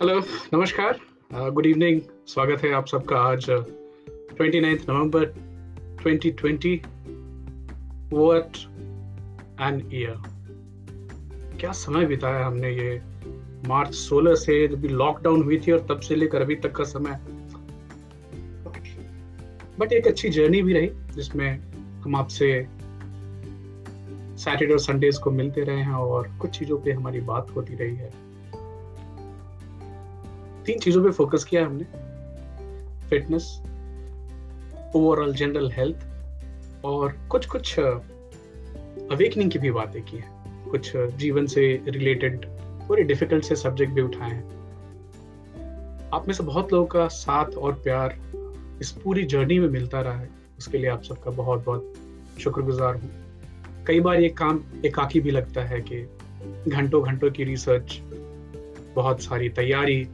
Hello नमस्कार। Good evening स्वागत है आप सबका आज twenty ninth November 2020 what an year क्या समय बिताया हमने ये मार्च 16 से जब भी लॉकडाउन हुई थी और तब से लेकर अभी तक का समय। बट एक अच्छी जर्नी भी रही, जिसमें हम आपसे सैटरडे और संडेज को मिलते रहे हैं और कुछ चीज़ों पे हमारी बात होती रही है। तीन चीज़ों पे फोकस किया हमने। फिटनेस ओवरऑल जनरल हेल्थ और कुछ कुछ अवेकनिंग की भी बातें की है। कुछ जीवन से रिलेटेड थोड़े डिफ़िकल्ट से सब्जेक्ट भी उठाए हैं। आप में से बहुत लोगों का साथ और प्यार इस पूरी जर्नी में मिलता रहा है। उसके लिए आप सबका बहुत बहुत शुक्रगुजार हूँ। कई बार ये काम एकाकी भी लगता है कि घंटों घंटों की रिसर्च बहुत सारी तैयारी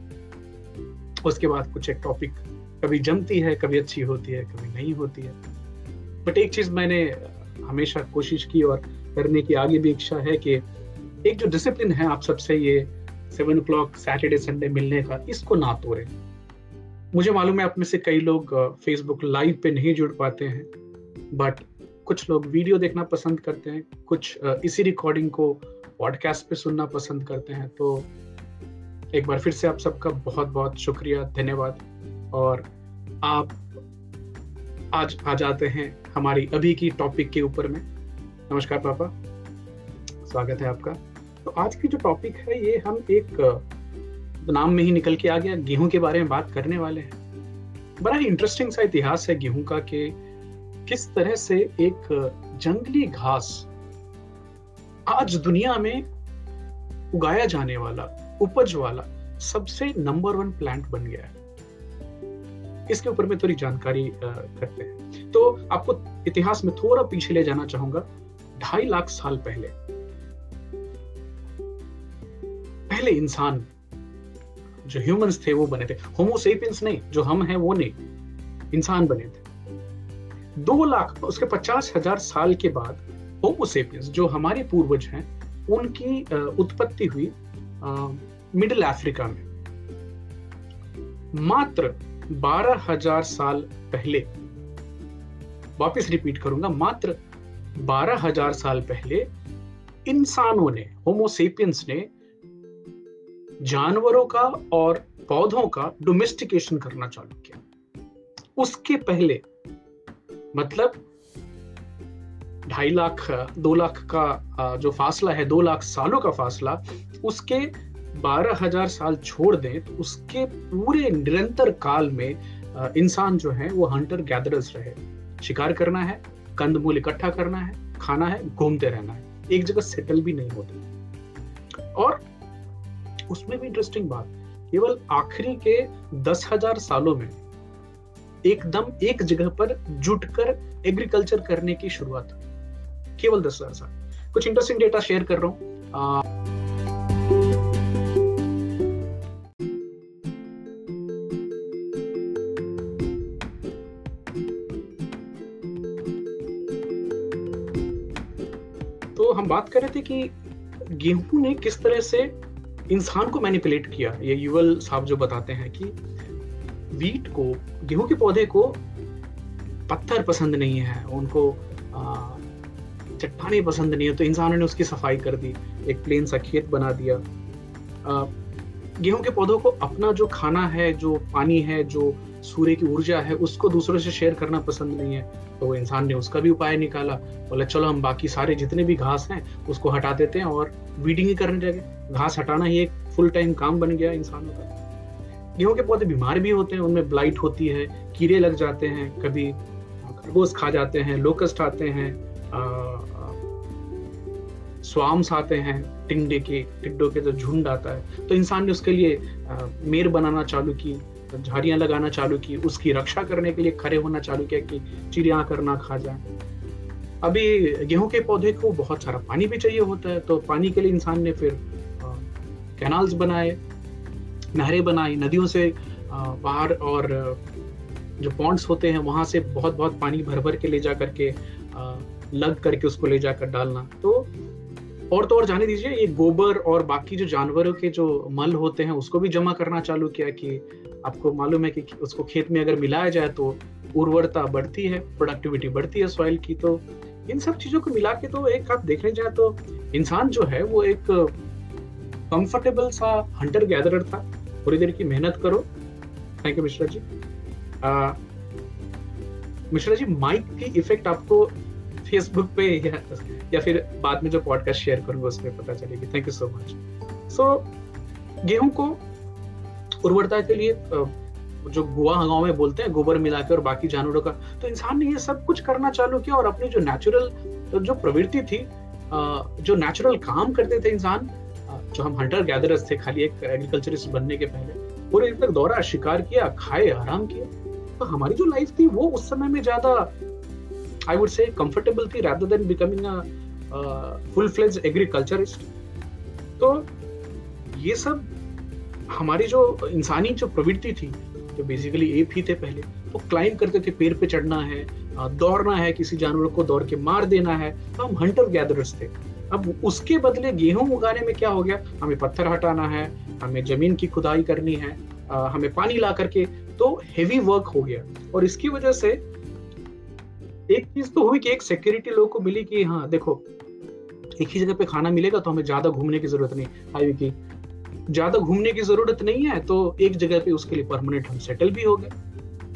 उसके बाद कुछ एक टॉपिक कभी जमती है, कभी अच्छी होती है, कभी नहीं होती है। बट एक चीज़ मैंने हमेशा कोशिश की और करने की आगे भी इच्छा है कि एक जो डिसिप्लिन है, आप सबसे ये seven o'clock Saturday Sunday मिलने का, इसको ना तोड़े। मुझे मालूम है आप में से कई लोग फेसबुक लाइव पे नहीं जुड़ पाते हैं बट कुछ लोग वीडियो देखना पसंद करते हैं, कुछ इसी रिकॉर्डिंग को पॉडकास्ट पे सुनना पसंद करते हैं तो एक बार फिर से आप सबका बहुत बहुत शुक्रिया, धन्यवाद। और आप आज आ जाते हैं हमारी अभी की टॉपिक के ऊपर में। नमस्कार पापा। स्वागत है आपका। तो आज की जो टॉपिक है, ये हम एक नाम में ही निकल के आ गया, गेहूँ के बारे में बात करने वाले हैं। बड़ा ही इंटरेस्टिंग सा इतिहास है गेहूँ का कि किस तरह से एक जंगली घास आज दुनिया में उगाया जाने वाला उपज वाला सबसे नंबर वन प्लांट बन गया है। इसके ऊपर में थोड़ी जानकारी करते हैं। तो आपको इतिहास में थोड़ा पीछे ले जाना चाहूँगा, ढाई लाख साल पहले। पहले इंसान जो ह्यूमंस थे, वो बने थे। होमोसेपियंस नहीं, जो हम हैं, वो नहीं। इंसान बने थे। दो लाख, उसके पचास हज़ार साल के बाद होमोसेपियंस जो हमारे पूर्वज हैं, उनकी उत्पत्ति हुई मिडिल अफ्रीका में। मात्र बारह हज़ार साल पहले, वापस रिपीट करूँगा, मात्र बारह हज़ार साल पहले इंसानों ने होमोसेपियंस ने जानवरों का और पौधों का डोमेस्टिकेशन करना चालू किया। उसके पहले मतलब ढाई लाख, दो लाख का जो फासला है, दो लाख सालों का फासला, उसके बारह हज़ार साल छोड़ दें तो उसके पूरे निरंतर काल में इंसान जो है, वो हंटर गैदरर्स रहे। शिकार करना है कंदमूल इकट्ठा करना है, खाना है, घूमते रहना है। एक जगह सेटल भी नहीं होते। और उसमें भी इंटरेस्टिंग बात, केवल आखिरी के दस हज़ार सालों में, एकदम एक जगह पर जुटकर एग्रीकल्चर करने की शुरुआत। केवल दस हज़ार साल। कुछ इंटरेस्टिंग डेटा शेयर कर रहा हूँ। हम बात कर रहे थे कि गेहूँ ने किस तरह से इंसान को मैनिपुलेट किया? ये युवल साहब जो बताते हैं कि वीट को, गेहूँ के पौधे को पत्थर पसंद नहीं है, उनको चट्टाने पसंद नहीं है तो इंसानों ने उसकी सफ़ाई कर दी, एक प्लेन सा खेत बना दिया। गेहूँ के पौधों को अपना जो खाना है, जो पानी है, जो सूर्य की ऊर्जा है, उसको दूसरों से शेयर करना पसंद नहीं है। तो इंसान ने उसका भी उपाय निकाला, बोला, चलो, हम बाकी सारे जितने भी घास हैं, उसको हटा देते हैं और वीडिंग ही करने लगे। घास हटाना ही एक फुल टाइम काम बन गया इंसानों का। गेहूँ के पौधे बीमार भी होते हैं, उनमें ब्लाइट होती है, कीड़े लग जाते हैं, कभी खरगोश खा जाते हैं लोकस्ट आते हैं स्वाम्स आते हैं, टिंडे के, टिड्डों के जो झुंड आता है। तो इंसान ने उसके लिए मेर बनाना चालू की झाड़ियाँ लगाना चालू की, उसकी रक्षा करने के लिए खड़े होना चालू किया कि चिड़िया आकर ना खा जाए। अभी गेहूँ के पौधे को बहुत सारा पानी भी चाहिए होता है तो पानी के लिए इंसान ने फिर कैनाल्स बनाए, नहरें बनाई, नदियों से बाहर और, जो पॉन्ड्स होते हैं, वहाँ से बहुत बहुत पानी भर भर के ले जा करके लग करके उसको ले जाकर डालना। तो और तो और जाने दीजिए, ये गोबर और बाकी जो जानवरों के जो मल होते हैं, उसको भी जमा करना चालू किया कि आपको मालूम है कि उसको खेत में अगर मिलाया जाए तो उर्वरता बढ़ती है प्रोडक्टिविटी बढ़ती है सॉइल की तो इन सब चीज़ों को मिला के तो एक आप देखने जाए तो इंसान जो है वो एक कंफर्टेबल सा हंटर गैदरर था। थोड़ी देर की मेहनत करो। Thank you Mishra ji. Mishra ji mike की इफ़ेक्ट आपको फेसबुक पे या, या फिर बाद में जो पॉडकास्ट शेयर करूँगा उसमें पता चलेगी। Thank you so much so गेहूँ को उर्वरता के लिए जो गोवा गाँव में बोलते हैं, गोबर मिलाकर और बाकी जानवरों का तो इंसान ने ये सब कुछ करना चालू किया और अपनी जो नेचुरल जो प्रवृत्ति थी जो नेचुरल काम करते थे इंसान जो हम हंटर गैदरर्स थे, खाली एक एग्रीकल्चरिस्ट बनने के पहले पूरे तक दौरा शिकार किया, खाए, आराम किया। तो हमारी जो लाइफ थी, वो उस समय में ज़्यादा आई वुड से कंफर्टेबल थी rather than becoming a full fledge agriculturist तो ये सब हमारी जो इंसानी जो प्रवृत्ति थी, जो बेसिकली एप ही थे पहले, वो क्लाइम करते थे, पेड़ पे चढ़ना है दौड़ना है, किसी जानवर को दौड़ के मार देना है। तो हम हंटर गैदरर्स थे। अब उसके बदले गेहूँ उगाने में क्या हो गया? हमें पत्थर हटाना है, हमें ज़मीन की खुदाई करनी है हमें पानी ला करके तो हेवी वर्क हो गया। और इसकी वजह से एक चीज़ तो हुई कि एक सिक्योरिटी लोगों को मिली कि हाँ देखो, एक ही जगह पे खाना मिलेगा तो हमें ज़्यादा घूमने की ज़रूरत नहीं। हाईवे की ज़्यादा घूमने की ज़रूरत नहीं है तो एक जगह पे उसके लिए परमानेंट हम सेटल भी हो गए।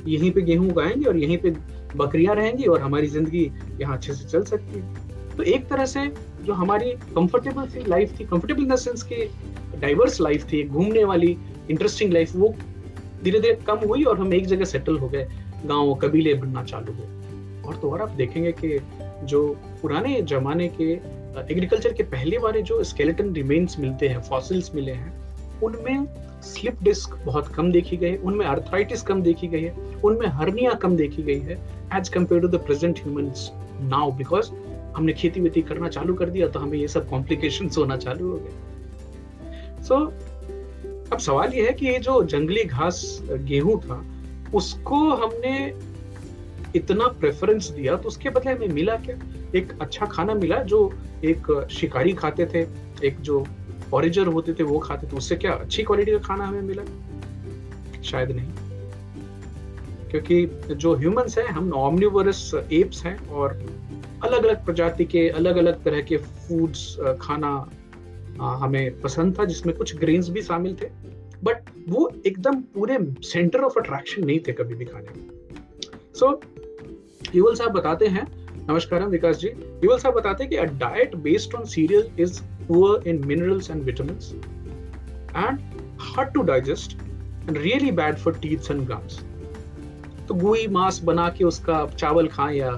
यहीं पे गेहूँ उगाएँगे और यहीं पे बकरियाँ रहेंगी और हमारी ज़िंदगी यहाँ अच्छे से चल सकती है। तो एक तरह से जो हमारी कंफर्टेबल सी लाइफ थी कंफर्टेबल इन द सेंस की डाइवर्स लाइफ थी घूमने वाली इंटरेस्टिंग लाइफ वो धीरे धीरे कम हुई और हम एक जगह सेटल हो गए, गाँव, कबीले बनना चालू हुए। और तो और आप देखेंगे कि जो पुराने जमाने के एग्रीकल्चर के पहले वाले जो स्केलेटन रिमेन्स मिलते हैं फॉसिल्स मिले हैं उनमें स्लिप डिस्क बहुत कम देखी गई है उनमें अर्थराइटिस कम देखी गई है उनमें हर्निया कम देखी गई है as compare to the present humans now because हमने खेती वेती करना चालू कर दिया तो हमें ये सब कॉम्प्लिकेशन होना चालू हो गए। सो so, अब सवाल ये है कि ये जो जंगली घास गेहूँ था उसको हमने इतना प्रेफरेंस दिया तो उसके बदले हमें मिला क्या? एक अच्छा खाना मिला जो एक शिकारी खाते थे, एक जो ऑरिजर होते थे, वो खाते थे, उससे क्या अच्छी क्वालिटी का खाना हमें मिला? शायद नहीं। क्योंकि जो ह्यूमंस हैं, हम ऑमनिवरस एप्स हैं और अलग अलग प्रजाति के अलग अलग तरह के फूड्स खाना हमें पसंद था, जिसमें कुछ ग्रेन्स भी शामिल थे। बट वो एकदम पूरे सेंटर ऑफ़ अट्रैक्शन नहीं थे कभी भी खाने में। सो युवल साहब बताते हैं नमस्कार विकास जी। युवल साहब बताते हैं कि a diet based on cereal is poor in minerals and vitamins and hard to digest and really bad for teeths and gums तो गुई, मांस बना के उसका चावल खाएँ या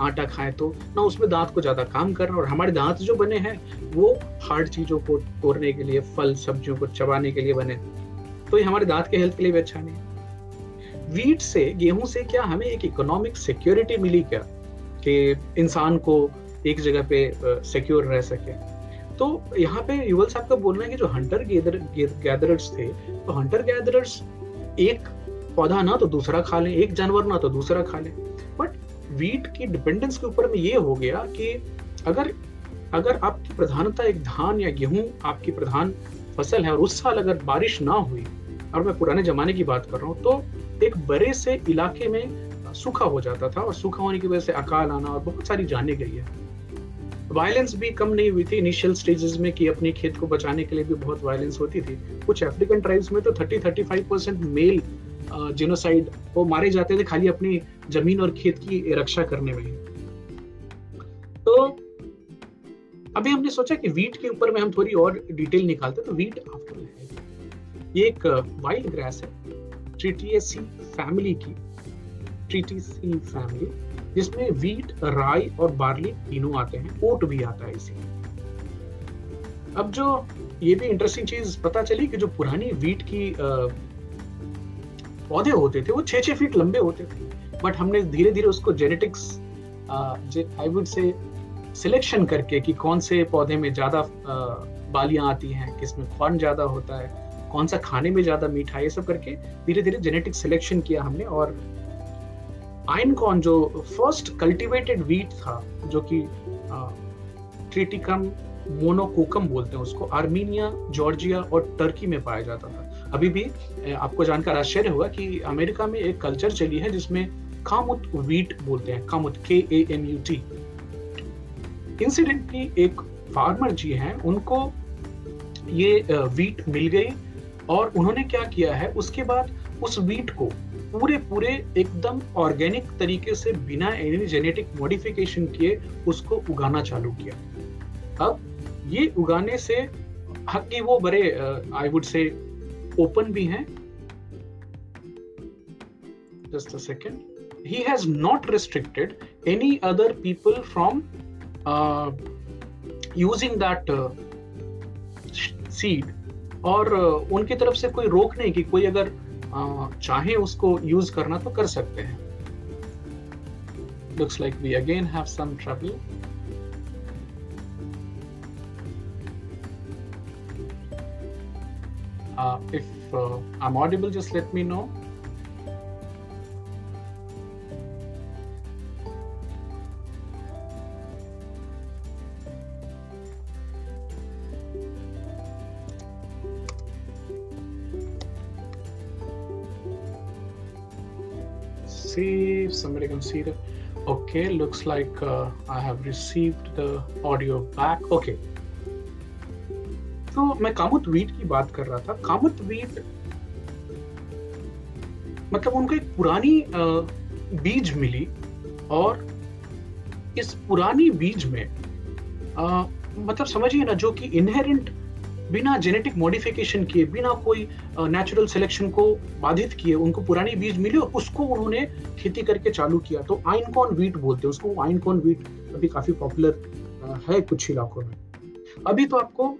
आटा खाएँ तो ना उसमें दांत को ज़्यादा काम करना और हमारे दांत जो बने हैं, वो हार्ड चीज़ों को तोड़ने के लिए, फल, सब्जियों को चबाने के लिए बने तो ये हमारे दांत के हेल्थ के लिए भी अच्छा नहीं वीट से, गेहूँ से क्या हमें एक इकोनॉमिक सिक्योरिटी मिली क्या? कि इंसान को एक जगह पे सिक्योर रह सके। तो यहाँ पे युवल साहब का बोलना है कि जो हंटर गैदरर्स थे तो हंटर गैदरर्स एक पौधा ना तो दूसरा खा लें, एक जानवर ना तो दूसरा खा लें। बट वीट की डिपेंडेंस के ऊपर में ये हो गया कि अगर अगर आपकी प्रधानता एक धान या गेहूँ आपकी प्रधान फ़सल है और उस साल अगर बारिश ना हुई, और मैं पुराने जमाने की बात कर रहा हूँ तो एक बड़े से इलाके में सूखा हो जाता था और सूखा होने की वजह से अकाल आना और बहुत सारी जाने गई है। वायलेंस भी कम नहीं हुई थी। इनिशियल स्टेजेस में कि अपने खेत को बचाने के लिए भी बहुत वायलेंस होती थी। कुछ अफ्रीकन ट्राइब्स में तो 30 35 परसेंट मेल जिनोसाइड वो मारे जाते थे खाली अपनी ज़मीन और खेत की रक्षा करने में तो अभी हमने सोचा कि वीट के ऊपर में हम थोड़ी और डिटेल निकालते तो वीट आफ्टर ये एक वाइल्ड ग्रास है। ट्रिटियसी फैमिली की ट्रिटियसी फैमिली जिसमें वीट राई और बार्ली तीनों आते हैं ओट भी आता है इसी अब जो ये भी इंटरेस्टिंग चीज़ पता चली कि जो पुरानी वीट की पौधे होते थे, वो छह छह फीट लंबे होते थे। बट हमने धीरे धीरे उसको genetics I would say selection करके कि कौन से पौधे में ज़्यादा बालियाँ आती हैं, किसमें फन ज़्यादा होता है कौन सा खाने में ज़्यादा मीठा ये सब करके धीरे धीरे जेनेटिक सिलेक्शन किया हमने और आइन कॉर्न जो फ़र्स्ट कल्टीवेटेड वीट था, जो कि ट्रीटिकम मोनोकोकम बोलते हैं उसको आर्मीनिया जॉर्जिया और टर्की में पाया जाता था। अभी भी आपको जानकर आश्चर्य हुआ कि अमेरिका में एक कल्चर चली है जिसमें कामुत वीट बोलते हैं, Kamut K A M U T incidentally एक फार्मर जी हैं, उनको ये वीट मिल गई और उन्होंने क्या किया है उसके बाद उस वीट को पूरे पूरे एकदम ऑर्गेनिक तरीके से बिना एनी जेनेटिक मॉडिफिकेशन किए उसको उगाना चालू किया। अब ये उगाने से हकी वो बड़े आई वुड से ओपन भी हैं। Second he has not restricted any other people from uh, using that uh, seed और उनकी तरफ़ से कोई रोक नहीं कि कोई अगर चाहे उसको यूज़ करना तो कर सकते हैं। Looks like we again have some trouble if I am audible just let me know somebody can see the okay looks like uh, I have received the audio back. Okay. तो मैं कामुत wheat की बात कर रहा था। कामुत wheat मतलब उनको एक पुरानी बीज मिली और इस पुरानी बीज में आ, मतलब समझिए ना जो कि इनहेरेंट बिना जेनेटिक मॉडिफिकेशन किए, बिना कोई नेचुरल सिलेक्शन को बाधित किए, उनको पुरानी बीज मिली और उसको उन्होंने खेती करके चालू किया। तो आइनकॉन वीट बोलते हैं, उसको आइनकॉन वीट अभी काफ़ी पॉपुलर है कुछ इलाकों में। अभी तो आपको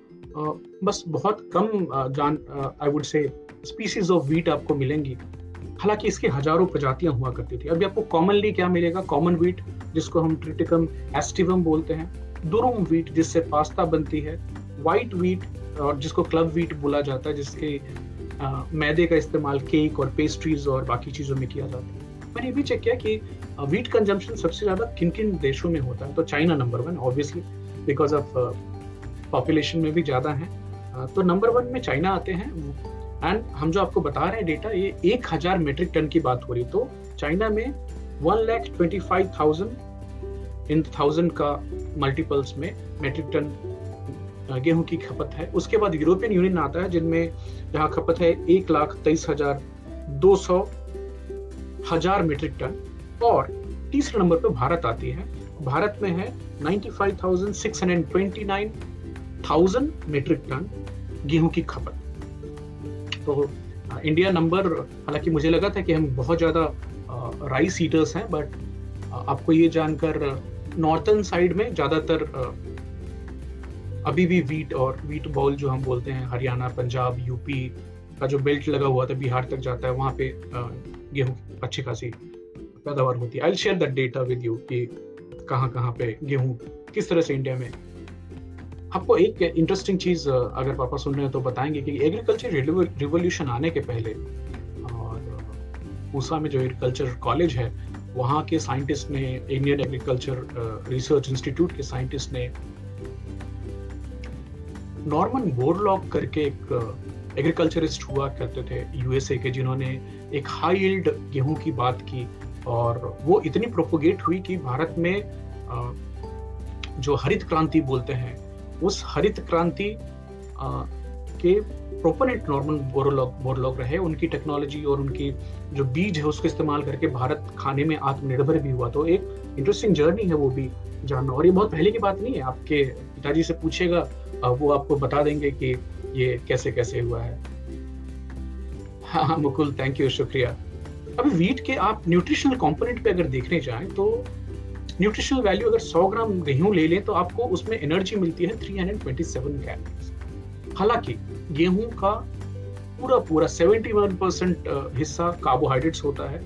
बस बहुत कम जान I would say species of wheat आपको मिलेंगी। हालाँकि इसकी हज़ारों प्रजातियाँ हुआ करती थी। अभी आपको कॉमनली क्या मिलेगा? कॉमन वीट जिसको हम ट्रिटिकम एस्टिवम बोलते हैं। दुरुम वीट जिससे पास्ता बनती है। व्हाइट वीट और जिसको क्लब वीट बोला जाता है जिसके आ, मैदे का इस्तेमाल केक और पेस्ट्रीज और बाकी चीज़ों में किया जाता है। मैंने ये भी चेक किया कि वीट कंजम्पशन सबसे ज़्यादा किन किन देशों में होता है? तो China number one obviously because of population में भी ज़्यादा है। तो नंबर वन में चाइना आते हैं। एंड हम जो आपको बता रहे हैं डेटा ये एक हज़ार मेट्रिक टन की बात हो रही तो चाइना में one lakh twenty five thousand in thousand का मल्टीपल्स में मेट्रिक टन गेहूँ की खपत है। उसके बाद यूरोपियन यूनियन आता है, जिनमें जहाँ खपत है एक लाख तेईस हज़ार दो सौ हज़ार मीट्रिक टन और तीसरे नंबर पर भारत आती है। भारत में है ninety five thousand six hundred twenty nine thousand metric ton गेहूँ की खपत। तो इंडिया नंबर हालाँकि मुझे लगा था कि हम बहुत ज़्यादा राइस ईटर्स हैं बट आपको ये जानकर नॉर्थन साइड में ज़्यादातर अभी भी वीट और वीट बॉल जो हम बोलते हैं, हरियाणा, पंजाब यूपी का जो बेल्ट लगा हुआ था, बिहार तक जाता है, वहाँ पे गेहूँ अच्छी खासी पैदावार होती है। I share the data with you कि कहाँ कहाँ पे गेहूँ किस तरह से इंडिया में। आपको एक इंटरेस्टिंग चीज़ अगर पापा सुन रहे हैं तो बताएँगे कि एग्रीकल्चर रिवोल्यूशन आने के पहले, और पूसा में जो एग्रीकल्चर कॉलेज है, वहाँ के साइंटिस्ट ने इंडियन एग्रीकल्चर रिसर्च इंस्टीट्यूट के साइंटिस्ट ने नॉर्मन बोरलॉक करके एक एग्रीकल्चरिस्ट हुआ करते थे यूएसए के, जिन्होंने एक हाई यील्ड गेहूँ की बात की और वो इतनी प्रोपोगेट हुई कि भारत में जो हरित क्रांति बोलते हैं, उस हरित क्रांति के प्रोपोनेंट नॉर्मन बोरोलॉग बोरलॉग रहे। उनकी टेक्नोलॉजी और उनकी जो बीज है, उसको इस्तेमाल करके भारत खाने में आत्मनिर्भर भी हुआ। तो एक इंटरेस्टिंग जर्नी है वो भी जानना। और ये बहुत पहले की बात नहीं है। आपके पिताजी से पूछेगा वो आपको बता देंगे कि ये कैसे कैसे हुआ है। हाँ हाँ मुकुल थैंक यू शुक्रिया। अभी वीट के आप न्यूट्रिशनल कंपोनेंट पे अगर देखने जाएँ तो न्यूट्रिशनल वैल्यू अगर 100 ग्राम गेहूँ ले लें तो आपको उसमें एनर्जी मिलती है 327 कैलोरीज हालाँकि गेहूँ का पूरा पूरा 71 परसेंट हिस्सा कार्बोहाइड्रेट्स होता है।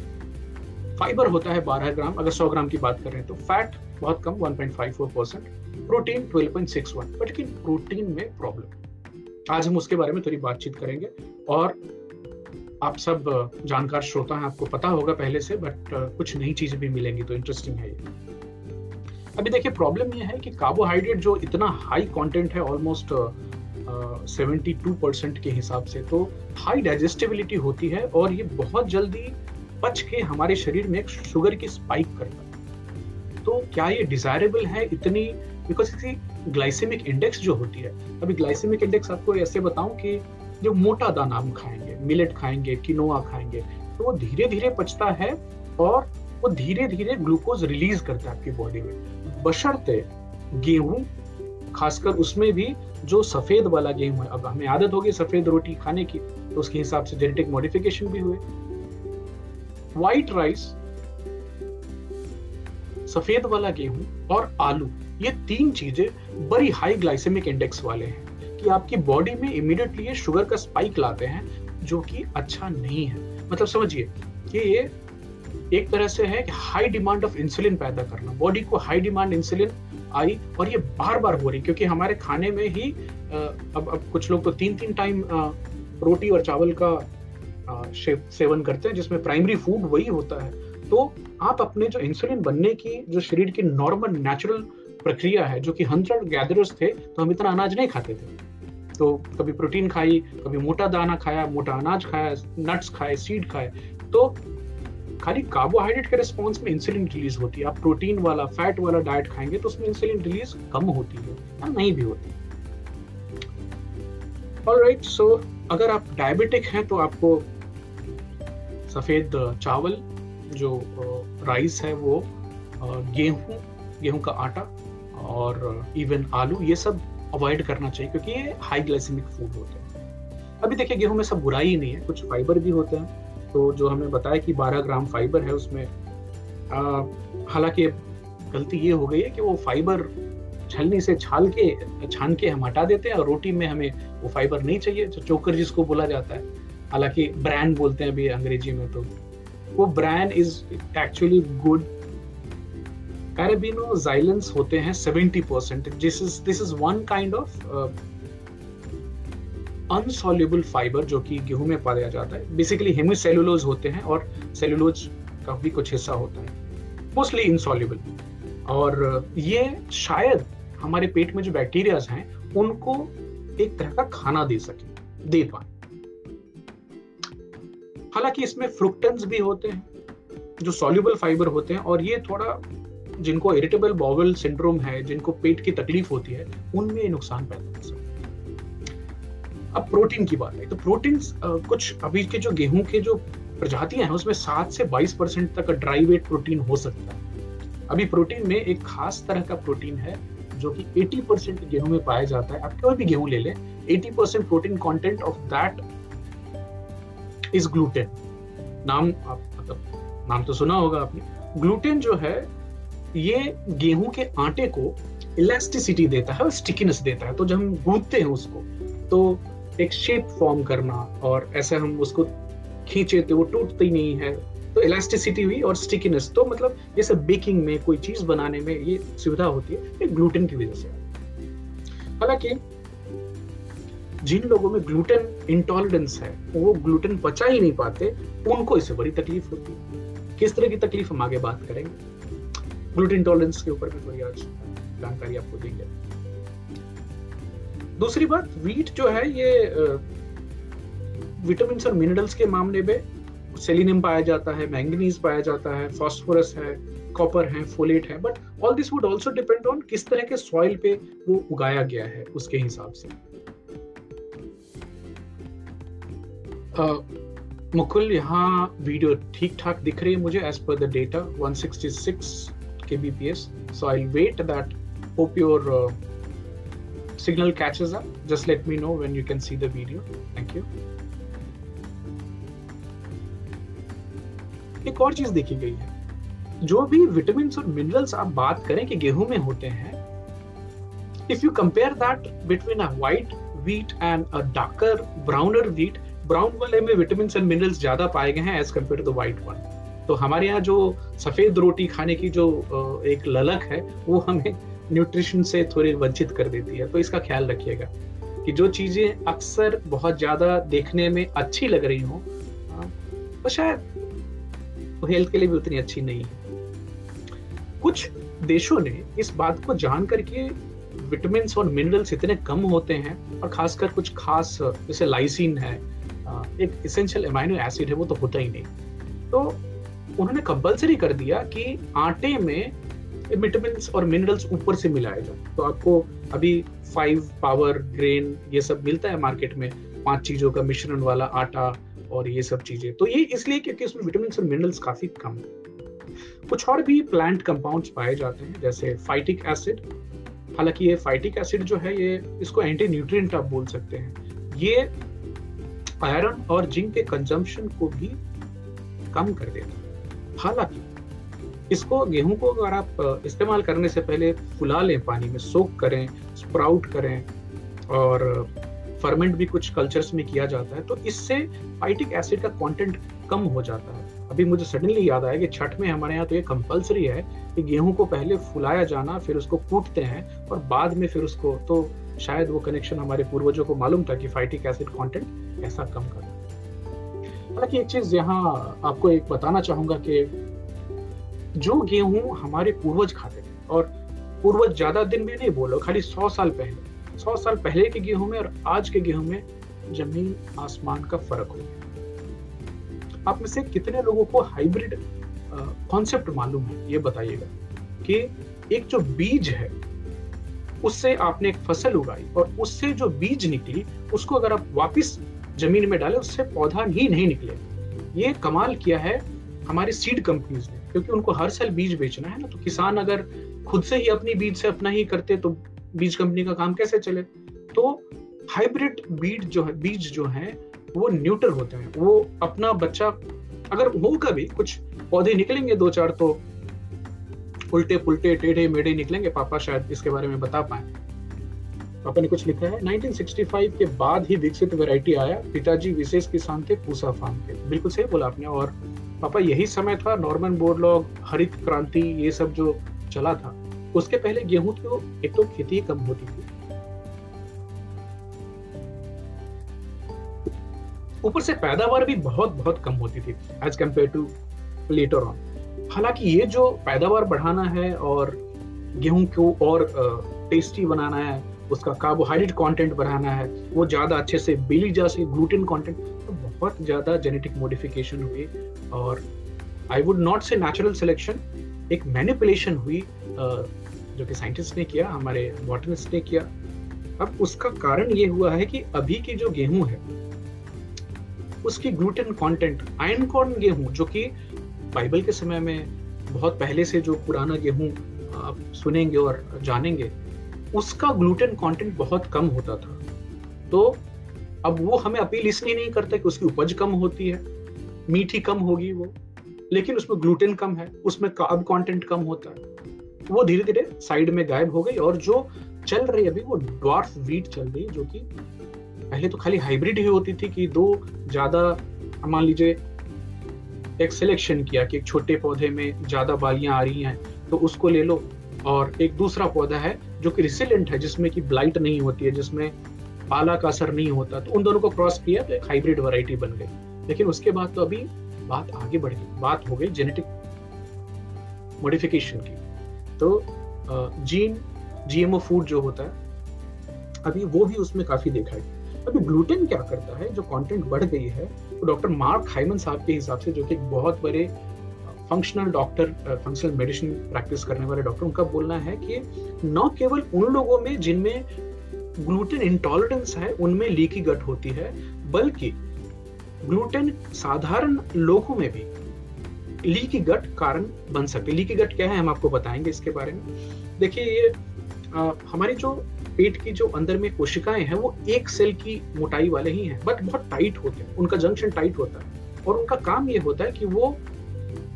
फाइबर होता है 12 ग्राम, अगर 100 ग्राम की बात कर रहे हैं तो फैट बहुत कम 1.54 परसेंट प्रोटीन 12.61 बट लेकिन प्रोटीन में प्रॉब्लम आज हम उसके बारे में थोड़ी बातचीत करेंगे और आप सब जानकार श्रोता हैं, आपको पता होगा पहले से बट कुछ नई चीज़ें भी मिलेंगी तो इंटरेस्टिंग है ये। अभी देखिए प्रॉब्लम ये है कि कार्बोहाइड्रेट जो इतना हाई कंटेंट है ऑलमोस्ट सेवेंटी टू परसेंट के हिसाब से तो हाई डाइजेस्टिबिलिटी होती है और ये बहुत जल्दी पच के हमारे शरीर में एक शुगर की स्पाइक करता है। तो क्या ये डिजायरेबल है इतनी? बिकॉज़ इसकी ग्लाइसेमिक इंडेक्स जो होती है, अभी ग्लाइसेमिक इंडेक्स आपको ऐसे बताऊँ कि जो मोटा दाना हम खाएँगे मिलेट खाएँगे किनोआ खाएँगे तो वो धीरे धीरे पचता है और वो धीरे धीरे ग्लूकोज रिलीज़ करता है आपकी बॉडी में। बशर्ते गेहूँ, खासकर उसमें भी जो सफ़ेद वाला गेहूँ है, अब हमें आदत होगी सफ़ेद रोटी खाने की तो उसके हिसाब से जेनेटिक मॉडिफिकेशन भी हुए। व्हाइट राइस सफ़ेद वाला गेहूँ और आलू, ये तीन चीज़ें बड़ी हाई ग्लाइसेमिक इंडेक्स वाले हैं कि आपकी बॉडी में इमीडिएटली ये शुगर का स्पाइक लाते हैं, जो कि अच्छा नहीं है। मतलब समझिए कि ये एक तरह से है कि हाई डिमांड ऑफ़ इंसुलिन पैदा करना। बॉडी को हाई डिमांड इंसुलिन आई और ये बार बार हो रही क्योंकि हमारे खाने में ही अब अब कुछ लोग तो तीन तीन टाइम रोटी और चावल का सेवन करते हैं, जिसमें प्राइमरी फ़ूड वही होता है। तो आप अपने जो इंसुलिन बनने की, जो शरीर की नॉर्मल नेचुरल प्रक्रिया है, जो कि हंटर गैदरर्स थे तो हम इतना अनाज नहीं खाते थे। तो कभी प्रोटीन खाई, कभी मोटा दाना खाया, मोटा अनाज खाया नट्स खाए सीड खाए। तो खाली कार्बोहाइड्रेट के रिस्पॉन्स में इंसुलिन रिलीज़ होती है। आप प्रोटीन वाला फैट वाला डाइट खाएँगे तो उसमें इंसुलिन रिलीज़ कम होती है, या नहीं भी होती। राइट सो अगर आप डायबिटिक हैं तो आपको सफ़ेद चावल, जो राइस है वो गेहूँ गेहूँ का आटा और इवन आलू, ये सब अवॉइड करना चाहिए क्योंकि ये हाई ग्लाइसेमिक फ़ूड होते हैं। अभी देखिए गेहूँ में सब बुराई नहीं है, कुछ फाइबर भी होते हैं। तो जो हमें बताया कि 12 ग्राम फाइबर है उसमें हालाँकि गलती ये हो गई है कि वो फाइबर छलनी से छाल के, छान के हम हटा देते हैं और रोटी में हमें वो फाइबर नहीं चाहिए, जो चोकर जिसको बोला जाता है। हालाँकि ब्रांड बोलते हैं अभी अंग्रेज़ी में तो। वो ब्रांड इज़ एक्चुअली गुड कैरेबिनो जाइलेंस होते हैं 70 percent this is this is one kind of insoluble fibre जो कि गेहूँ में पाया जाता है। बेसिकली हेमिसेलुलोज होते हैं और सेलुलोज का भी कुछ हिस्सा होता है। मोस्टली इनसॉल्यूबल और ये शायद हमारे पेट में जो बैक्टीरियाज हैं, उनको एक तरह का खाना दे सके, दे पाए। हालाँकि इसमें फ्रुक्टन्स भी होते हैं, जो सॉल्यूबल फाइबर होते हैं, और ये थोड़ा जिनको इरिटेबल बॉवल सिंड्रोम है, जिनको पेट की तकलीफ़ होती है, उनमें नुकसान पैदा कर सकते अब प्रोटीन की बात है तो प्रोटीन कुछ अभी के जो गेहूँ के जो प्रजातियाँ हैं, उसमें सात से बाईस परसेंट तक ड्राई वेट प्रोटीन हो सकता है। अभी प्रोटीन में एक खास तरह का प्रोटीन है, जो कि 80 परसेंट गेहूँ में पाया जाता है। आप कोई भी गेहूँ ले लें 80 percent protein content of that is gluten नाम आप मतलब नाम तो सुना होगा आपने। ग्लूटेन जो है, ये गेहूँ के आटे को इलास्टिसिटी देता है और स्टिकीनेस देता है। तो जब हम गूंदते हैं उसको तो एक शेप फॉर्म करना और ऐसे हम उसको खींचे तो वो टूटती नहीं है। तो इलास्टिसिटी हुई और स्टिकीनेस तो मतलब जैसे बेकिंग में, कोई चीज़ बनाने में ये सुविधा होती है, ये ग्लूटेन की वजह से। हालाँकि जिन लोगों में ग्लूटेन इंटॉलरेंस है, वो ग्लूटेन पचा ही नहीं पाते, उनको इससे बड़ी तकलीफ़ होती है। किस तरह की तकलीफ़ हम आगे बात करेंगे? ग्लूटेन इंटॉलरेंस के ऊपर भी थोड़ी आज जानकारी आपको देंगे दूसरी बात वीट जो है, ये विटामिन और मिनरल्स के मामले में सेलिनियम पाया जाता है मैंगनीज पाया जाता है फॉस्फोरस है कॉपर है फोलेट है but all this would also depend on किस तरह के सॉइल पे वो उगाया गया है, उसके हिसाब से। मुकुल यहाँ वीडियो ठीक ठाक दिख रही है मुझे as per the data 166 kbps so i'll wait that hope your uh, signal catches up, just let me know when you can see the video. Thank you. एक और चीज़ देखी गई है जो भी विटामिन और मिनरल्स आप बात करें कि गेहूँ में होते हैं if you compare that between a white wheat and a darker browner wheat brown वाले में विटामिन एंड मिनरल्स ज़्यादा पाए गए हैं as compared to the white one तो हमारे यहाँ जो सफ़ेद रोटी खाने की जो एक ललक है, वो हमें न्यूट्रिशन से थोड़ी वंचित कर देती है। तो इसका ख्याल रखिएगा कि जो चीज़ें अक्सर बहुत ज़्यादा देखने में अच्छी लग रही हो तो शायद हेल्थ के लिए भी उतनी अच्छी नहीं है। कुछ देशों ने इस बात को जान करके विटामिन और मिनरल्स इतने कम होते हैं और खासकर कुछ खास, जैसे लाइसिन है एक इसेंशियल एमाइनो एसिड है, वो तो होता ही नहीं। तो उन्होंने कंपलसरी कर दिया कि आटे में विटामिन और मिनरल्स ऊपर से मिलाए जाए। तो आपको अभी फाइव पावर ग्रेन ये सब मिलता है मार्केट में, पाँच चीज़ों का मिश्रण वाला आटा और ये सब चीज़ें। तो ये इसलिए क्योंकि उसमें विटामिन और मिनरल्स काफ़ी कम है। कुछ और भी प्लांट कंपाउंड्स पाए जाते हैं, जैसे फाइटिक एसिड हालाँकि ये फाइटिक एसिड जो है, ये इसको एंटी न्यूट्रिएंट आप बोल सकते हैं। ये आयरन और जिंक के कंजम्पशन को भी कम कर देता है। हालाँकि, इसको गेहूँ को अगर आप इस्तेमाल करने से पहले फुला लें पानी में, सोक करें स्प्राउट करें और फर्मेंट भी कुछ कल्चर्स में किया जाता है तो इससे फाइटिक एसिड का कंटेंट कम हो जाता है। अभी मुझे सडनली याद आया कि छठ में हमारे यहाँ तो ये कंपलसरी है कि गेहूँ को पहले फुलाया जाना, फिर उसको कूटते हैं और बाद में फिर उसको तो शायद वो कनेक्शन हमारे पूर्वजों को मालूम था कि फाइटिक एसिड कंटेंट ऐसा कम कर। हालाँकि एक चीज़ यहाँ आपको एक बताना चाहूँगा कि जो गेहूँ हमारे पूर्वज खाते थे, और पूर्वज ज़्यादा दिन भी नहीं बोलो, खाली सौ साल पहले, सौ साल पहले के गेहूँ में और आज के गेहूँ में ज़मीन आसमान का फ़र्क हो गया। आप में से कितने लोगों को हाइब्रिड कॉन्सेप्ट मालूम है, ये बताइएगा कि एक जो बीज है उससे आपने एक फ़सल उगाई और उससे जो बीज निकली, उसको अगर आप वापस ज़मीन में डालें, उससे पौधा ही नहीं निकले। ये कमाल किया है हमारे सीड कंपनीज़ ने, क्योंकि उनको हर साल बीज बेचना है ना तो किसान अगर खुद से ही अपनी बीज से अपना ही करते तो बीज कंपनी का काम कैसे चले? तो हाइब्रिड बीज जो है, बीज जो है, वो न्यूट्रल होते हैं। वो अपना बच्चा, अगर होगा भी, कुछ पौधे निकलेंगे दो चार तो उल्टे पुलटे टेढ़े मेढ़े निकलेंगे, पापा शायद इसके बारे में बता पाए। पापा ने कुछ लिखा है 1965 के बाद ही विकसित वैरायटी आया, पिताजी विशेष किसान थे, पूसा फार्म के बिल्कुल सही बोला आपने, और पापा, यही समय था, नॉर्मन बोरलॉग, हरित क्रांति, ये सब जो चला था, उसके पहले गेहूँ तो एक तो खेती कम होती थी। ऊपर से पैदावार भी बहुत बहुत कम होती थी as compared to later on हालाँकि ये जो पैदावार बढ़ाना है और गेहूँ को और टेस्टी बनाना है, उसका कार्बोहाइड्रेट कंटेंट बढ़ाना है, वो ज़्यादा अच्छे से बेली जा सके ग्लूटेन कंटेंट तो बहुत ज़्यादा जेनेटिक मॉडिफिकेशन हुई और I would not say natural selection एक मैनिपुलेशन हुई जो कि साइंटिस्ट ने किया, हमारे बॉटनिस्ट ने किया। अब उसका कारण ये हुआ है कि अभी की जो गेहूँ है, उसकी ग्लूटेन कंटेंट आयन कॉर्न गेहूँ, जो कि बाइबल के समय में बहुत पहले से जो पुराना गेहूँ आप सुनेंगे और जानेंगे, उसका ग्लूटेन कंटेंट बहुत कम होता था। तो अब वो हमें अपील इसलिए नहीं करता कि उसकी उपज कम होती है, मीठी कम होगी वो, लेकिन उसमें ग्लूटेन कम है, उसमें कार्ब कंटेंट कम होता है। वो धीरे धीरे साइड में गायब हो गई और जो चल रही अभी वो ड्वार्फ वीट चल रही है, जो कि पहले तो खाली हाइब्रिड ही होती थी कि दो ज़्यादा, मान लीजिए एक सिलेक्शन किया कि एक छोटे पौधे में ज़्यादा बालियाँ आ रही हैं तो उसको ले लो। और एक दूसरा पौधा है जो कि रिसिलेंट है, जिसमें कि ब्लाइट नहीं होती है, जिसमें पाला का असर नहीं होता। तो उन दोनों को क्रॉस किया तो एक हाइब्रिड वैरायटी बन गई। लेकिन उसके बाद तो अभी बात आगे बढ़ गई, बात हो गई जेनेटिक मॉडिफिकेशन की। तो जीन जीएमओ फ़ूड जो होता है, अभी वो भी उसमें काफ़ी देखा है। अभी ग्लूटेन क्या करता है? जो कंटेंट बढ़ गई है डॉक्टर मार्क हाइमन साहब के हिसाब से जो कि बहुत बड़े functional doctor functional medicine practice करने वाले डॉक्टर उनका बोलना है कि न केवल उन लोगों में जिनमें ग्लूटेन इंटॉलरेंस है उनमें लीकी गट होती है बल्कि ग्लूटेन साधारण लोगों में भी लीकी गट कारण बन सकते लीकी गट क्या है हम आपको बताएँगे इसके बारे में। देखिए ये आ, हमारी जो पेट की जो अंदर में कोशिकाएँ हैं, वो एक सेल की मोटाई वाले ही हैं बट बहुत टाइट होते हैं। उनका जंक्शन टाइट होता है। और उनका काम ये होता है कि वो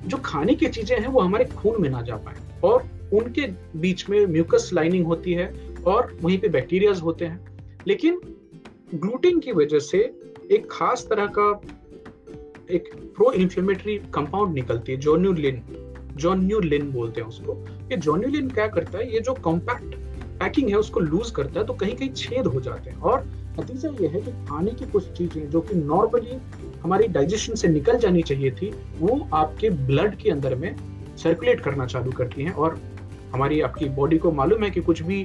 जो खाने की चीज़ें हैं, वो हमारे खून में ना जा पाए। और उनके बीच में म्यूकस लाइनिंग होती है और वहीं पे बैक्टीरियाज होते हैं। लेकिन ग्लूटेन की वजह से एक खास तरह का एक प्रो इन्फ्लेमेटरी कंपाउंड निकलती है जोन्यूलिन जोन्यूलिन बोलते हैं उसको। ये जोन्यूलिन क्या करता है? ये जो कॉम्पैक्ट पैकिंग है, उसको लूज करता है तो कहीं कहीं छेद हो जाते हैं। और नतीजा ये है कि खाने की कुछ चीज़ें जो कि नॉर्मली हमारी डाइजेशन से निकल जानी चाहिए थी, वो आपके ब्लड के अंदर में सर्कुलेट करना चालू करती हैं और हमारी, आपकी बॉडी को मालूम है कि कुछ भी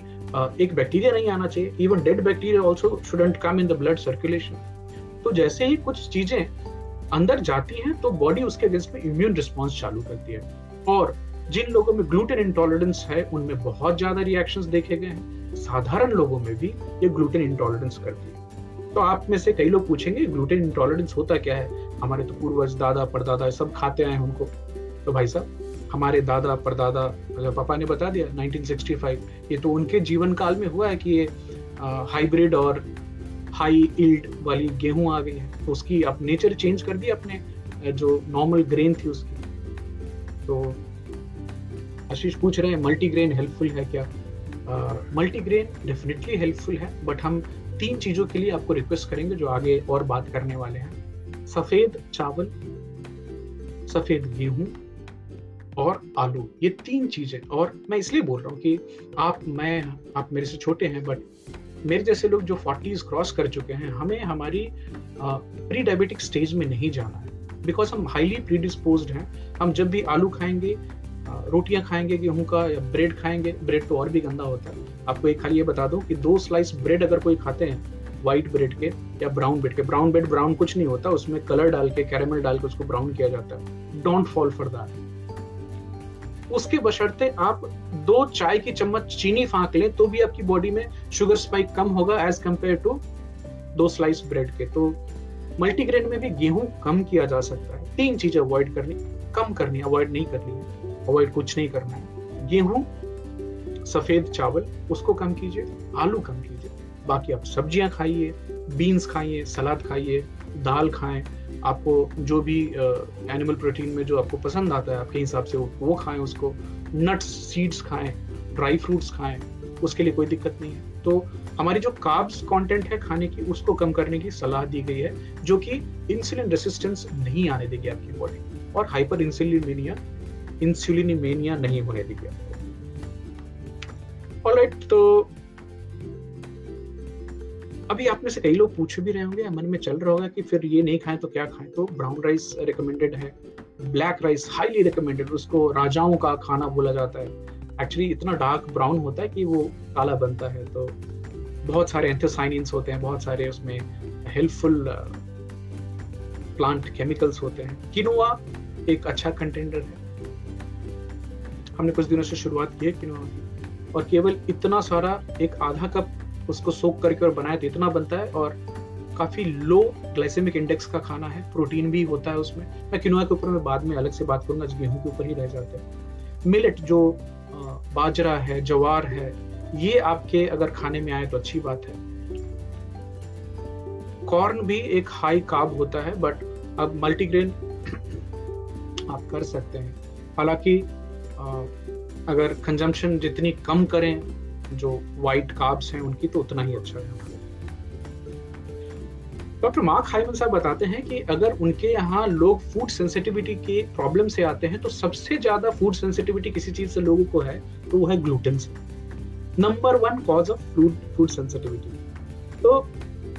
एक बैक्टीरिया नहीं आना चाहिए। Even dead bacteria also shouldn't come in the blood circulation तो जैसे ही कुछ चीज़ें अंदर जाती हैं तो बॉडी उसके अगेंस्ट में इम्यून रिस्पॉन्स चालू करती है। और जिन लोगों में ग्लूटेन इंटॉलरेंस है, उनमें बहुत ज़्यादा रिएक्शंस देखे गए हैं। साधारण लोगों में भी ये ग्लूटेन इंटॉलरेंस करती है। तो आप में से कई लोग पूछेंगे ग्लूटेन इंटॉलरेंस होता क्या है? हमारे तो पूर्वज, दादा, परदादा सब खाते आए उनको। तो भाई साहब, हमारे दादा, परदादा पापा ने बता दिया 1965 ये तो उनके जीवन काल में हुआ है कि ये हाइब्रिड और हाई इल्ड वाली गेहूँ आ गई है। तो उसकी अब नेचर चेंज कर दिया अपने जो नॉर्मल ग्रेन थी उसकी। तो आशीष पूछ रहे हैं मल्टीग्रेन हेल्पफुल है क्या? मल्टीग्रेन डेफिनेटली हेल्पफुल है बट हम तीन चीज़ों के लिए आपको रिक्वेस्ट करेंगे जो आगे और बात करने वाले हैं। सफ़ेद चावल, सफ़ेद गेहूँ और आलू, ये तीन चीज़ें। और मैं इसलिए बोल रहा हूँ कि आप, मैं, आप मेरे से छोटे हैं बट मेरे जैसे लोग जो फोर्टीज क्रॉस कर चुके हैं, हमें हमारी प्री डायबिटिक स्टेज में नहीं जाना है। बिकॉज़ हम हाईली प्रीडिस्पोज हैं, हम जब भी आलू खाएँगे रोटियाँ खाएँगे गेहूँ का या ब्रेड खाएँगे, ब्रेड तो और भी गंदा होता है। आपको एक खाली ये बता दो कि दो स्लाइस ब्रेड अगर कोई खाते हैं व्हाइट ब्रेड के या ब्राउन ब्रेड के ब्राउन ब्रेड ब्राउन कुछ नहीं होता, उसमें कलर डाल के कैरेमल डाल के उसको ब्राउन किया जाता है। डोंट फॉल फॉर दैट उसके बशर्ते आप दो चाय की चम्मच चीनी फांक लें तो भी आपकी बॉडी में शुगर स्पाइक कम होगा एज कंपेयर टू दो स्लाइस ब्रेड के। तो मल्टीग्रेन में भी गेहूँ कम किया जा सकता है। तीन चीज़ें अवॉइड करनी, कम करनी अवॉइड नहीं करनी। है अवॉइड कुछ नहीं करना है। गेहूँ, सफ़ेद चावल, उसको कम कीजिए, आलू कम कीजिए। बाकी आप सब्ज़ियाँ खाइए बीन्स खाइए सलाद खाइए, दाल खाएँ, आपको जो भी एनिमल प्रोटीन में जो आपको पसंद आता है, आपके हिसाब से वो खाएँ उसको। नट्स सीड्स खाएँ ड्राई फ्रूट्स खाएँ, उसके लिए कोई दिक्कत नहीं है। तो हमारी जो कार्ब्स कंटेंट है खाने की, उसको कम करने की सलाह दी गई है, जो कि इंसुलिन रेसिस्टेंस नहीं आने देगी आपकी बॉडी और हाइपर इंसुलिन इंसुलिनीमेनिया नहीं होने देगी आपको ऑलराइट तो अभी आप में से कई लोग पूछ भी रहे होंगे, मन में चल रहा होगा कि फिर ये नहीं खाएँ तो क्या खाएँ? तो ब्राउन राइस रिकमेंडेड है ब्लैक राइस हाईली रिकमेंडेड उसको राजाओं का खाना बोला जाता है। एक्चुअली इतना डार्क ब्राउन होता है कि वो काला बनता है तो बहुत सारे एंथोसाइनिन्स होते हैं, बहुत सारे उसमें हेल्पफुल प्लांट केमिकल्स होते हैं। किनोआ एक अच्छा कंटेंडर है। हमने कुछ दिनों से शुरुआत की है किनोआ की। और केवल इतना सारा एक आधा कप उसको सोख करके और बनाए तो इतना बनता है और काफ़ी लो ग्लाइसेमिक इंडेक्स का खाना है प्रोटीन भी होता है उसमें। मैं किनोआ के ऊपर मैं बाद में अलग से बात करूँगा गेहूँ के ऊपर ही रह जाते हैं। मिलेट जो बाजरा है, जवार है, ये आपके अगर खाने में आए तो अच्छी बात है। कॉर्न भी एक हाई काब होता है बट अब मल्टीग्रेन आप कर सकते हैं। हालाँकि अगर कंजम्पशन जितनी कम करें, जो वाइट कार्ब्स हैं, उनकी तो उतना ही अच्छा है। डॉक्टर मार्क हाइमन साहब बताते हैं कि अगर उनके यहाँ लोग फ़ूड सेंसिटिविटी के प्रॉब्लम से आते हैं तो सबसे ज़्यादा फ़ूड सेंसिटिविटी किसी चीज़ से लोगों को है तो वो है ग्लूटेन से। Number one cause of food food sensitivity तो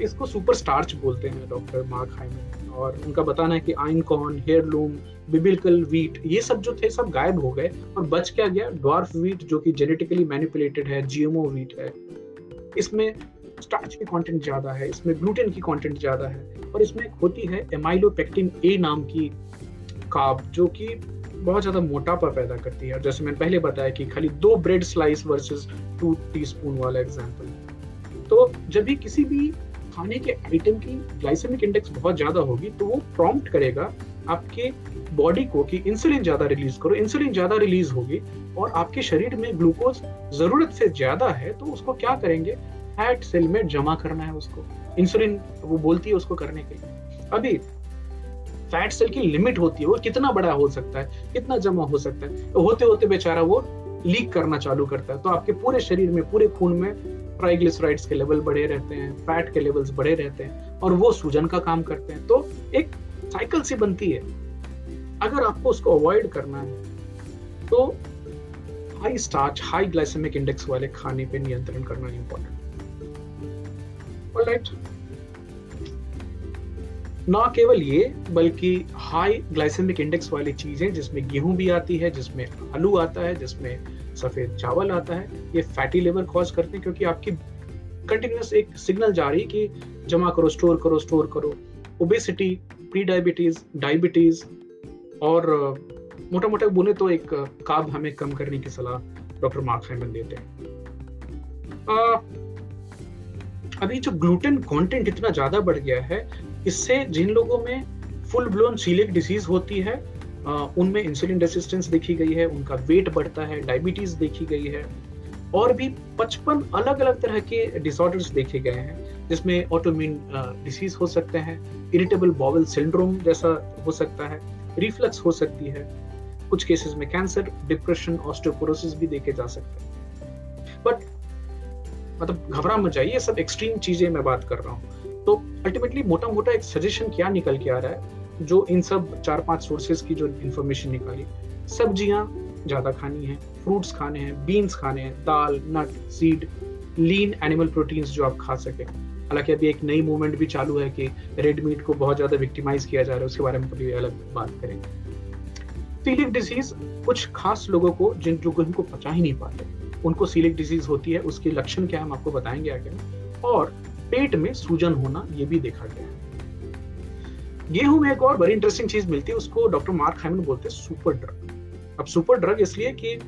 इसको सुपर स्टार्च बोलते हैं डॉक्टर मार्क हाइमन और उनका बताना है कि आइन कॉर्न हेयरलूम बिबिलिकल वीट ये सब जो थे, सब गायब हो गए और बच क्या गया? ड्वार्फ वीट जो कि जेनेटिकली मैनिपुलेटेड है जीएमओ वीट है। इसमें स्टार्च की कंटेंट ज़्यादा है, इसमें ग्लूटेन की कंटेंट ज़्यादा है और इसमें एक होती है एमाइलोपेक्टिन ए नाम की काब, जो कि बहुत ज़्यादा मोटापा पैदा करती है। जैसे मैंने पहले बताया कि खाली दो bread slice versus two teaspoon वाला एग्जांपल तो जब भी किसी भी खाने के आइटम की ग्लाइसेमिक इंडेक्स बहुत ज़्यादा होगी तो वो प्रॉम्प्ट करेगा आपके बॉडी को कि इंसुलिन ज़्यादा रिलीज़ करो इंसुलिन ज़्यादा रिलीज़ होगी और आपके शरीर में ग्लूकोज ज़रूरत से ज़्यादा है तो उसको क्या करेंगे? फैट सेल में जमा करना है उसको। इंसुलिन वो बोलती है उसको करने के लिए। अभी फैट सेल की लिमिट होती है, वो कितना बड़ा हो सकता है, कितना जमा हो सकता है? होते होते बेचारा वो लीक करना चालू करता है तो आपके पूरे शरीर में, पूरे खून में ट्राइग्लिसराइड्स के लेवल बढ़े रहते हैं फैट के लेवल्स बढ़े रहते हैं और वो सूजन का काम करते हैं। तो एक साइकिल सी बनती है। अगर आपको उसको अवॉइड करना है तो high starch high glycemic index वाले खाने पे नियंत्रण करना इंपॉर्टेंट राइट ना केवल ये, बल्कि हाई ग्लाइसेमिक इंडेक्स वाली चीज़ें, जिसमें गेहूँ भी आती है, जिसमें आलू आता है, जिसमें सफ़ेद चावल आता है, ये फैटी लिवर कॉज करते हैं क्योंकि आपकी कंटिन्यूस एक सिग्नल जा रही है कि जमा करो स्टोर करो स्टोर करो। ओबेसिटी प्री डायबिटीज़ डायबिटीज़ और मोटा मोटा बोले तो एक काब हमें कम करने की सलाह डॉक्टर मार्क हाइमन देते हैं। अभी जो ग्लूटेन कंटेंट इतना ज़्यादा बढ़ गया है, इससे जिन लोगों में फुल ब्लोन सीलिक डिसीज होती है उनमें इंसुलिन रेसिस्टेंस देखी गई है, उनका वेट बढ़ता है डायबिटीज़ देखी गई है, और भी 55 अलग अलग तरह के डिसऑर्डर्स देखे गए हैं, जिसमें ऑटोमिन डिसीज हो सकते हैं इरिटेबल बॉवल सिंड्रोम जैसा हो सकता है रिफ्लक्स हो सकती है, कुछ केसेस में कैंसर डिप्रेशन ऑस्टियोपोरोसिस भी देखे जा सकते हैं। बट मतलब घबरा मत जाइए, सब एक्सट्रीम चीज़ें मैं बात कर रहा हूँ। तो अल्टीमेटली मोटा मोटा एक सजेशन क्या निकल के आ रहा है? जो इन सब चार पाँच सोर्सेज की जो इंफॉर्मेशन निकाली सब्ज़ियाँ ज़्यादा खानी है फ्रूट्स खाने हैं बीन्स खाने हैं, दाल nut seed lean animal proteins जो आप खा सके। हालाँकि अभी एक नई मूवमेंट भी चालू है कि रेड मीट को बहुत ज़्यादा विक्टिमाइज किया जा रहा है, उसके बारे में कभी अलग बात करेंगे। सीलिक डिज़ीज़ कुछ खास लोगों को, जिन लोगों को पचा ही नहीं पाते, उनको सीलिक डिज़ीज़ होती है, उसके लक्षण क्या है हम आपको बताएँगे आगे और पेट में सूजन होना ये भी देखा गया है। गेहूँ में एक और बड़ी इंटरेस्टिंग चीज़ मिलती है, उसको डॉक्टर मार्क हाइमन बोलते हैं सुपर ड्रग अब सुपर ड्रग इसलिए कि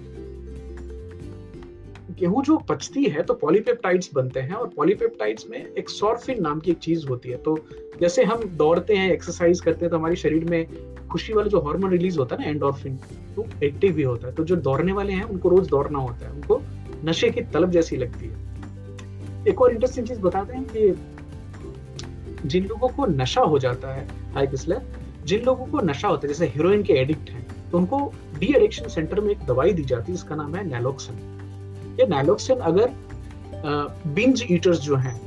गेहूँ जो पचती है तो पॉलीपेप्टाइड्स बनते हैं और पॉलीपेप्टाइड्स में एक सॉर्फिन नाम की एक चीज़ होती है। तो जैसे हम दौड़ते हैं एक्सरसाइज करते हैं तो हमारे शरीर में खुशी वाला जो हार्मोन रिलीज़ होता है ना एंडोर्फिन तो एक्टिव भी होता है। तो जो दौड़ने वाले हैं, उनको रोज दौड़ना होता है। उनको नशे की तलब जैसी लगती है। एक और इंटरेस्टिंग चीज़ बताते हैं कि जिन लोगों को नशा हो जाता है हाई पिछले जिन लोगों को नशा होता है, जैसे हीरोइन के एडिक्ट हैं तो उनको डी एडिक्शन सेंटर में एक दवाई दी जाती है इसका नाम है नैलोक्सन ये नैलोक्सन अगर बिंज ईटर्स जो हैं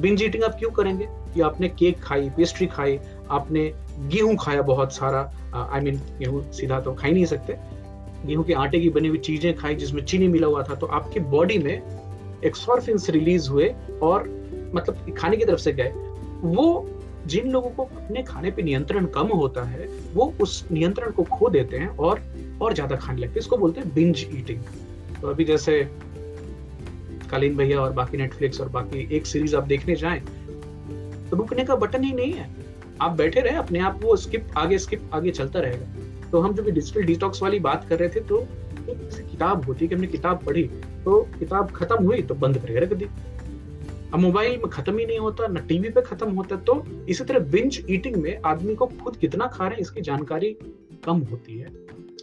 बिंज ईटिंग आप क्यों करेंगे? कि आपने केक खाई पेस्ट्री खाई, आपने गेहूँ खाया बहुत सारा आई मीन गेहूँ सीधा तो खा ही नहीं सकते। गेहूँ के आटे की बनी हुई चीज़ें खाई, जिसमें चीनी मिला हुआ था तो आपकी बॉडी में एक्सॉर्फिन्स रिलीज़ हुए और मतलब खाने की तरफ़ से गए। वो जिन लोगों को अपने खाने पे नियंत्रण कम होता है, वो उस नियंत्रण को खो देते हैं और और ज़्यादा खाने लगते हैं। इसको बोलते हैं बिंज ईटिंग तो अभी जैसे कालीन भैया और बाकी नेटफ्लिक्स और बाकी एक सीरीज़ आप देखने जाए तो रुकने का बटन ही नहीं है। आप बैठे रहे, अपने आप वो स्किप आगे स्किप आगे चलता रहेगा। तो हम जब डिजिटल डिटॉक्स वाली बात कर रहे थे तो किताब होती है कि हमने किताब पढ़ी तो किताब खत्म हुई तो बंद करके रख दी। अब मोबाइल में खत्म ही नहीं होता, ना टीवी पे खत्म होता तो इसी तरह बिंज ईटिंग में आदमी को खुद कितना खा रहे हैं, इसकी जानकारी कम होती है।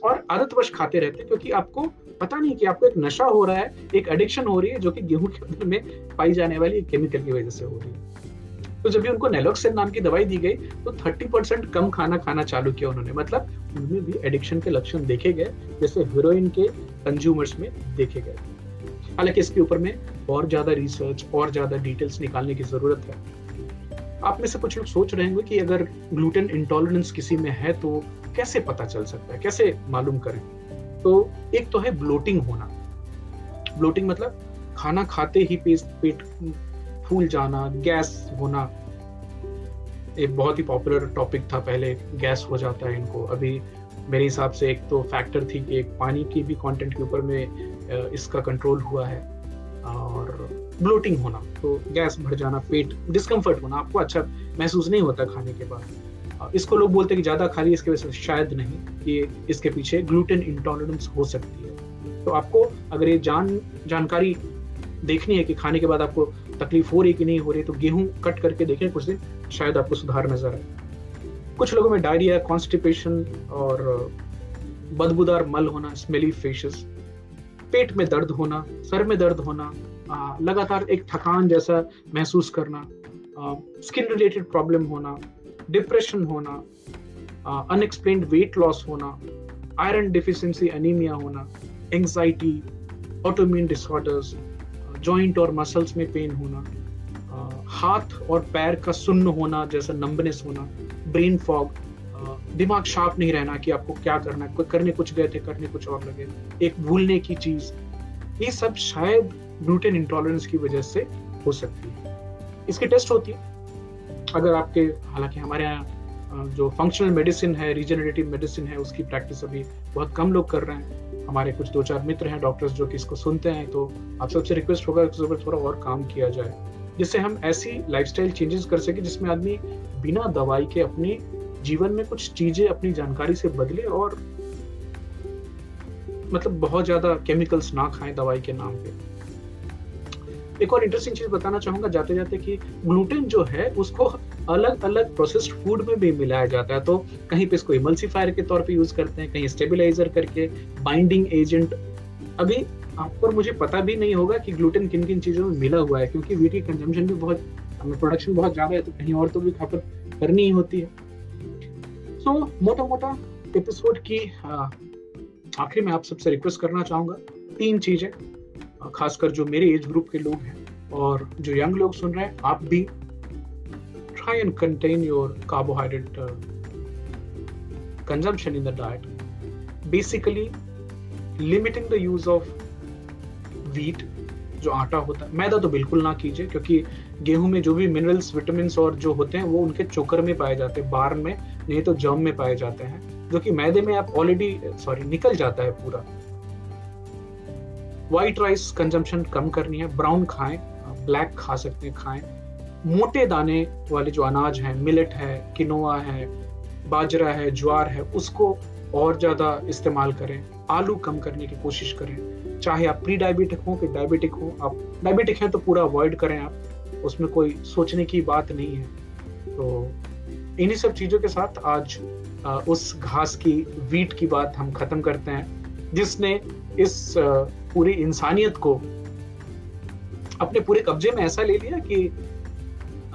और आदतवश खाते रहते हैं, क्योंकि आपको पता नहीं कि आपको एक नशा हो रहा है, एक एडिक्शन हो रही है, जो कि गेहूँ के अंदर में पाई जाने वाली केमिकल की वजह से हो रही है। तो जब भी उनको नेलोक्सिन नाम की दवाई दी गई तो 30 परसेंट कम खाना खाना चालू किया उन्होंने। मतलब उनमें भी एडिक्शन के लक्षण देखे गए, जैसे हीरोइन के कंज्यूमर्स में देखे गए। हालाँकि इसके ऊपर में और ज़्यादा रिसर्च और ज़्यादा डिटेल्स निकालने की ज़रूरत है। आप में से कुछ लोग सोच रहे होंगे कि अगर ग्लूटेन इंटॉलरेंस किसी में है तो कैसे पता चल सकता है? कैसे मालूम करें? तो एक तो है ब्लोटिंग होना। ब्लोटिंग मतलब खाना खाते ही पेट पेट फूल जाना गैस होना। एक बहुत ही पॉपुलर टॉपिक था पहले गैस हो जाता है इनको। अभी मेरे हिसाब से एक तो फैक्टर थी कि एक पानी की भी कंटेंट के ऊपर में इसका कंट्रोल हुआ है और ब्लोटिंग होना तो गैस भर जाना, पेट डिस्कम्फर्ट होना, आपको अच्छा महसूस नहीं होता खाने के बाद। इसको लोग बोलते हैं कि ज़्यादा खा ली इसके वजह से शायद नहीं, कि इसके पीछे ग्लूटेन इंटॉलरेंस हो सकती है। तो आपको अगर ये जान, जानकारी देखनी है कि खाने के बाद आपको तकलीफ़ हो रही कि नहीं हो रही तो गेहूँ कट करके देखें, कुछ दिन, शायद आपको सुधार नज़र आए। कुछ लोगों में डायरिया कॉन्स्टिपेशन और बदबूदार मल होना स्मेली फेशस पेट में दर्द होना, सर में दर्द होना लगातार एक थकान जैसा महसूस करना स्किन रिलेटेड प्रॉब्लम होना डिप्रेशन होना अनएक्सप्लेन्ड वेट लॉस होना आयरन डिफिशेंसी एनीमिया होना एंजाइटी ऑटोम्यून डिसऑर्डर्स जॉइंट और मसल्स में पेन होना हाथ और पैर का सुन्न होना जैसा नंबनेस होना ब्रेन फॉग दिमाग शार्प नहीं रहना कि आपको क्या करना है करने कुछ गए थे, करने कुछ और लगे। एक भूलने की चीज़। ये सब शायद ग्लूटेन इंटॉलरेंस की वजह से हो सकती है। इसकी टेस्ट होती है। अगर आपके, हालाँकि हमारे यहाँ जो फंक्शनल मेडिसिन है रीजनरेटिव मेडिसिन है, उसकी प्रैक्टिस अभी बहुत कम लोग कर रहे हैं। हमारे कुछ दो चार मित्र हैं डॉक्टर्स जो कि इसको सुनते हैं तो आप सबसे रिक्वेस्ट होगा कि थोड़ा और काम किया जाए। जिससे हम ऐसी लाइफस्टाइल चेंजेस कर सके जिसमें आदमी बिना दवाई के अपने जीवन में कुछ चीज़ें अपनी जानकारी से बदले और मतलब बहुत ज़्यादा केमिकल्स ना खाएँ दवाई के नाम पे। एक और इंटरेस्टिंग चीज़ बताना चाहूँगा जाते जाते कि ग्लूटेन जो है, उसको अलग अलग प्रोसेस्ड फ़ूड में भी मिलाया जाता है। तो कहीं पे इसको इमल्सीफायर के तौर पे यूज़ करते हैं, कहीं स्टेबिलाईजर करके बाइंडिंग एजेंट अभी आपको और मुझे पता भी नहीं होगा कि ग्लूटेन किन किन चीज़ों में मिला हुआ है, क्योंकि वीट की कंजम्पशन भी बहुत प्रोडक्शन बहुत ज़्यादा है तो कहीं और तो भी खपत करनी ही होती है। सो मोटा मोटा एपिसोड की आखिर में आप सबसे रिक्वेस्ट करना चाहूँगा। तीन चीज़ें खासकर जो मेरे एज ग्रुप के लोग हैं और जो यंग लोग सुन रहे हैं, आप भी try and contain your carbohydrate consumption in the diet basically limiting the use of wheat जो आटा होता है। मैदा तो बिल्कुल ना कीजिए, क्योंकि गेहूँ में जो भी मिनरल्स विटामिन और जो होते हैं, वो उनके चोकर में पाए जाते हैं, बार में, नहीं तो जम में पाए जाते हैं, जो कि मैदे में आप ऑलरेडी सॉरी निकल जाता है पूरा। व्हाइट राइस कंजम्पशन कम करनी है ब्राउन खाएँ ब्लैक खा सकते हैं, खाएँ। मोटे दाने वाले जो अनाज हैं मिलेट है किनोआ है, बाजरा है, ज्वार है, उसको और ज़्यादा इस्तेमाल करें, आलू कम करने की कोशिश करें। चाहे आप प्री डायबिटिक हों कि डायबिटिक हो, आप डायबिटिक हैं तो पूरा अवॉइड करें आप, उसमें कोई सोचने की बात नहीं है। तो इन्हीं सब चीज़ों के साथ आज उस घास की वीट की बात हम खत्म करते हैं, जिसने इस पूरी इंसानियत को अपने पूरे कब्जे में ऐसा ले लिया कि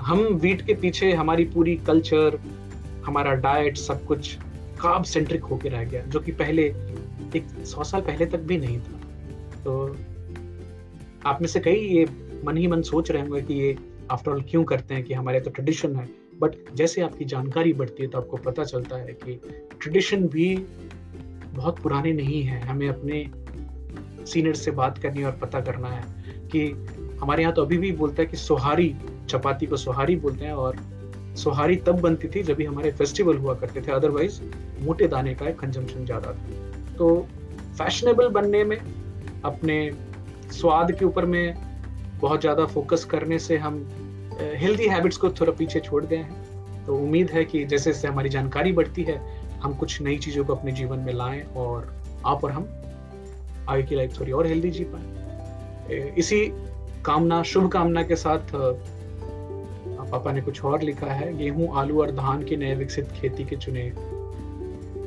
हम वीट के पीछे हमारी पूरी कल्चर हमारा डाइट सब कुछ काब सेंट्रिक होके रह गया, जो कि पहले एक सौ साल पहले तक भी नहीं था। तो आप में से कई ये मन ही मन सोच रहे होंगे कि ये आफ्टर ऑल क्यों करते हैं कि हमारे तो ट्रेडिशन है। बट जैसे आपकी जानकारी बढ़ती है तो आपको पता चलता है कि ट्रेडिशन भी बहुत पुराने नहीं है। हमें अपने सीनियर से बात करनी और पता करना है कि हमारे यहाँ तो अभी भी बोलता है कि सोहारी, चपाती को सोहारी बोलते हैं और सोहारी तब बनती थी जब भी हमारे फेस्टिवल हुआ करते थे। अदरवाइज़ मोटे दाने का एक कंजम्पशन ज़्यादा था। तो फैशनेबल बनने में, अपने स्वाद के ऊपर में बहुत ज़्यादा फोकस करने से हम हेल्दी हैबिट्स को थोड़ा पीछे छोड़ गए हैं। तो उम्मीद है कि जैसे जैसे हमारी जानकारी बढ़ती है, हम कुछ नई चीज़ों को अपने जीवन में लाएँ और आप और हम आगे की लाइफ थोड़ी और हेल्दी जी पाए। इसी कामना शुभ कामना के साथ पापा ने कुछ और लिखा है, गेहूँ, आलू और धान की नए विकसित खेती के चुने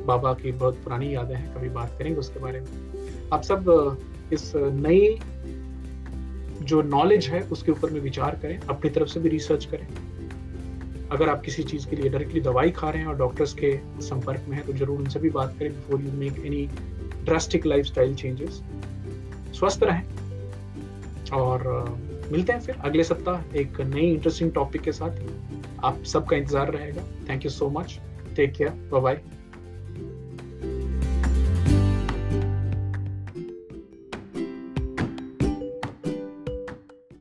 बाबा की बहुत पुरानी यादें हैं, कभी बात करेंगे उसके बारे में। आप सब इस नई जो नॉलेज है, उसके ऊपर में विचार करें, अपनी तरफ़ से भी रिसर्च करें। अगर आप किसी चीज़ के लिए डायरेक्टली दवाई खा रहे हैं और डॉक्टर्स के संपर्क में है तो ज़रूर उनसे भी बात करें before you make any drastic lifestyle changes स्वस्थ रहें और मिलते हैं फिर अगले सप्ताह एक नई इंटरेस्टिंग टॉपिक के साथ। आप सबका इंतज़ार रहेगा। Thank you so much take care bye bye